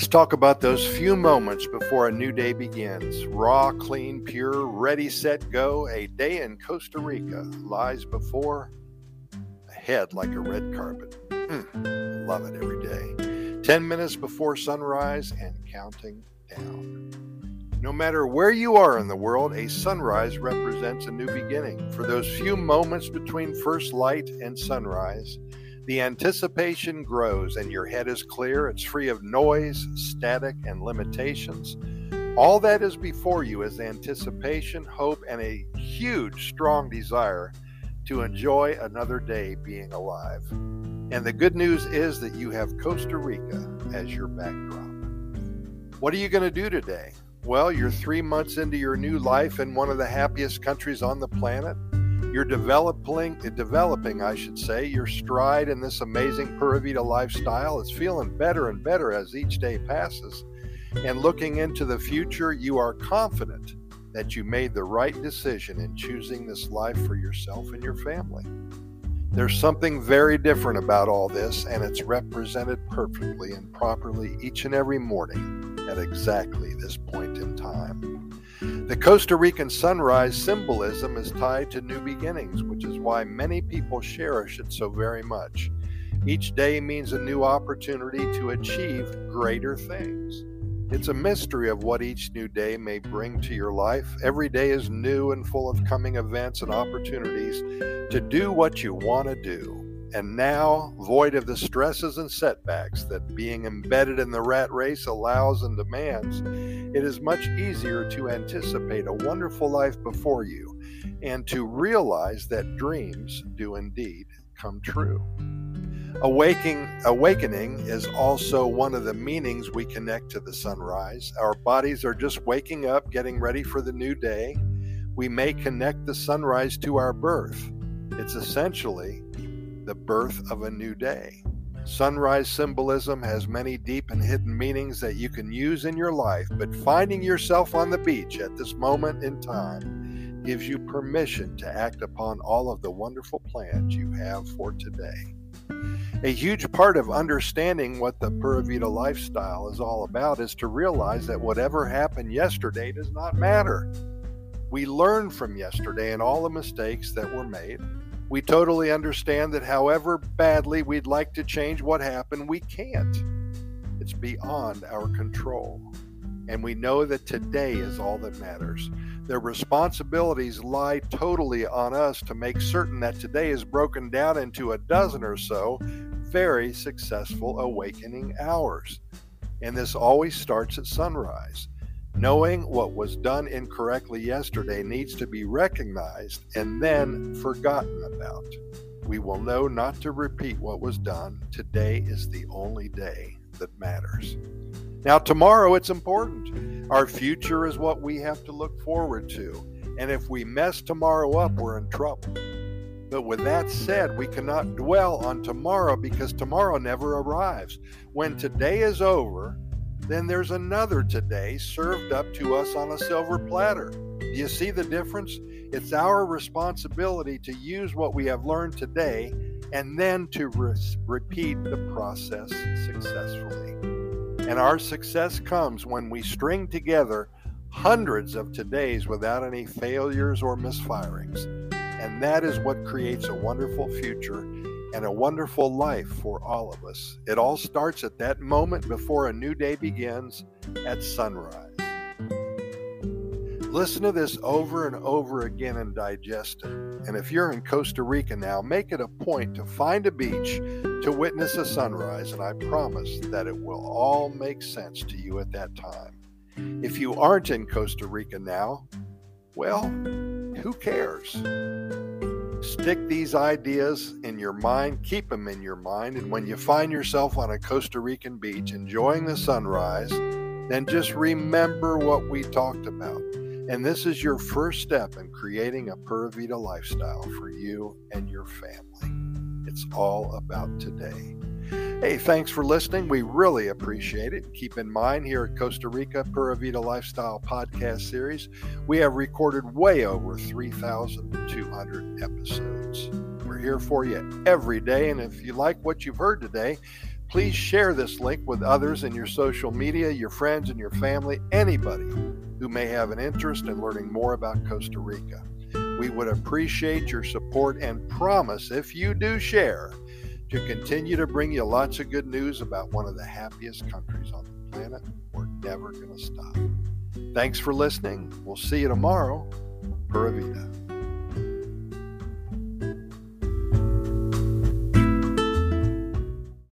Let's talk about those few moments before a new day begins. Raw, clean, pure, ready, set, go. A day in Costa Rica lies before ahead like a red carpet. Mm, love it every day. 10 minutes before sunrise and counting down. No matter where you are in the world, a sunrise represents a new beginning. For those few moments between first light and sunrise, the anticipation grows and your head is clear. It's free of noise, static, and limitations. All that is before you is anticipation, hope, and a huge, strong desire to enjoy another day being alive. And the good news is that you have Costa Rica as your backdrop. What are you going to do today? Well, you're three months into your new life in one of the happiest countries on the planet. You're developing, developing, I should say, your stride in this amazing Pura Vida lifestyle. It's feeling better and better as each day passes. And looking into the future, you are confident that you made the right decision in choosing this life for yourself and your family. There's something very different about all this, and it's represented perfectly and properly each and every morning at exactly this point in time. The Costa Rican sunrise symbolism is tied to new beginnings, which is why many people cherish it so very much. Each day means a new opportunity to achieve greater things. It's a mystery of what each new day may bring to your life. Every day is new and full of coming events and opportunities to do what you want to do and now void of the stresses and setbacks that being embedded in the rat race allows and demands, it is much easier to anticipate a wonderful life before you and to realize that dreams do indeed come true. Awaking, awakening is also one of the meanings we connect to the sunrise. Our bodies are just waking up, getting ready for the new day. We may connect the sunrise to our birth. It's essentially the birth of a new day. Sunrise symbolism has many deep and hidden meanings that you can use in your life, but finding yourself on the beach at this moment in time gives you permission to act upon all of the wonderful plans you have for today. A huge part of understanding what the Pura Vida lifestyle is all about is to realize that whatever happened yesterday does not matter. We learn from yesterday and all the mistakes that were made we totally understand that however badly we'd like to change what happened, we can't. It's beyond our control. And we know that today is all that matters. Their responsibilities lie totally on us to make certain that today is broken down into a dozen or so very successful awakening hours. And this always starts at sunrise. Knowing what was done incorrectly yesterday needs to be recognized and then forgotten about. We will know not to repeat what was done. Today is the only day that matters. Now, tomorrow it's important. Our future is what we have to look forward to. And if we mess tomorrow up, we're in trouble. But with that said, we cannot dwell on tomorrow because tomorrow never arrives. When today is over, then there's another today served up to us on a silver platter. Do you see the difference? It's our responsibility to use what we have learned today and then to re- repeat the process successfully. And our success comes when we string together hundreds of todays without any failures or misfirings. And that is what creates a wonderful future and a wonderful life for all of us. It all starts at that moment before a new day begins at sunrise. Listen to this over and over again and digest it. And if you're in Costa Rica now, make it a point to find a beach to witness a sunrise, and I promise that it will all make sense to you at that time. If you aren't in Costa Rica now, well, who cares? Stick these ideas in your mind, keep them in your mind, and when you find yourself on a Costa Rican beach enjoying the sunrise, then just remember what we talked about. And this is your first step in creating a Pura Vida lifestyle for you and your family. It's all about today. Hey, thanks for listening. We really appreciate it. Keep in mind, here at Costa Rica Pura Vida Lifestyle Podcast Series, we have recorded way over 3,200 episodes. We're here for you every day. And if you like what you've heard today, Please share this link with others in your social media, your friends, and your family, anybody who may have an interest in learning more about Costa Rica. We would appreciate your support and promise, if you do share, to continue to bring you lots of good news about one of the happiest countries on the planet. We're never going to stop. Thanks for listening. We'll see you tomorrow. Pura Vida.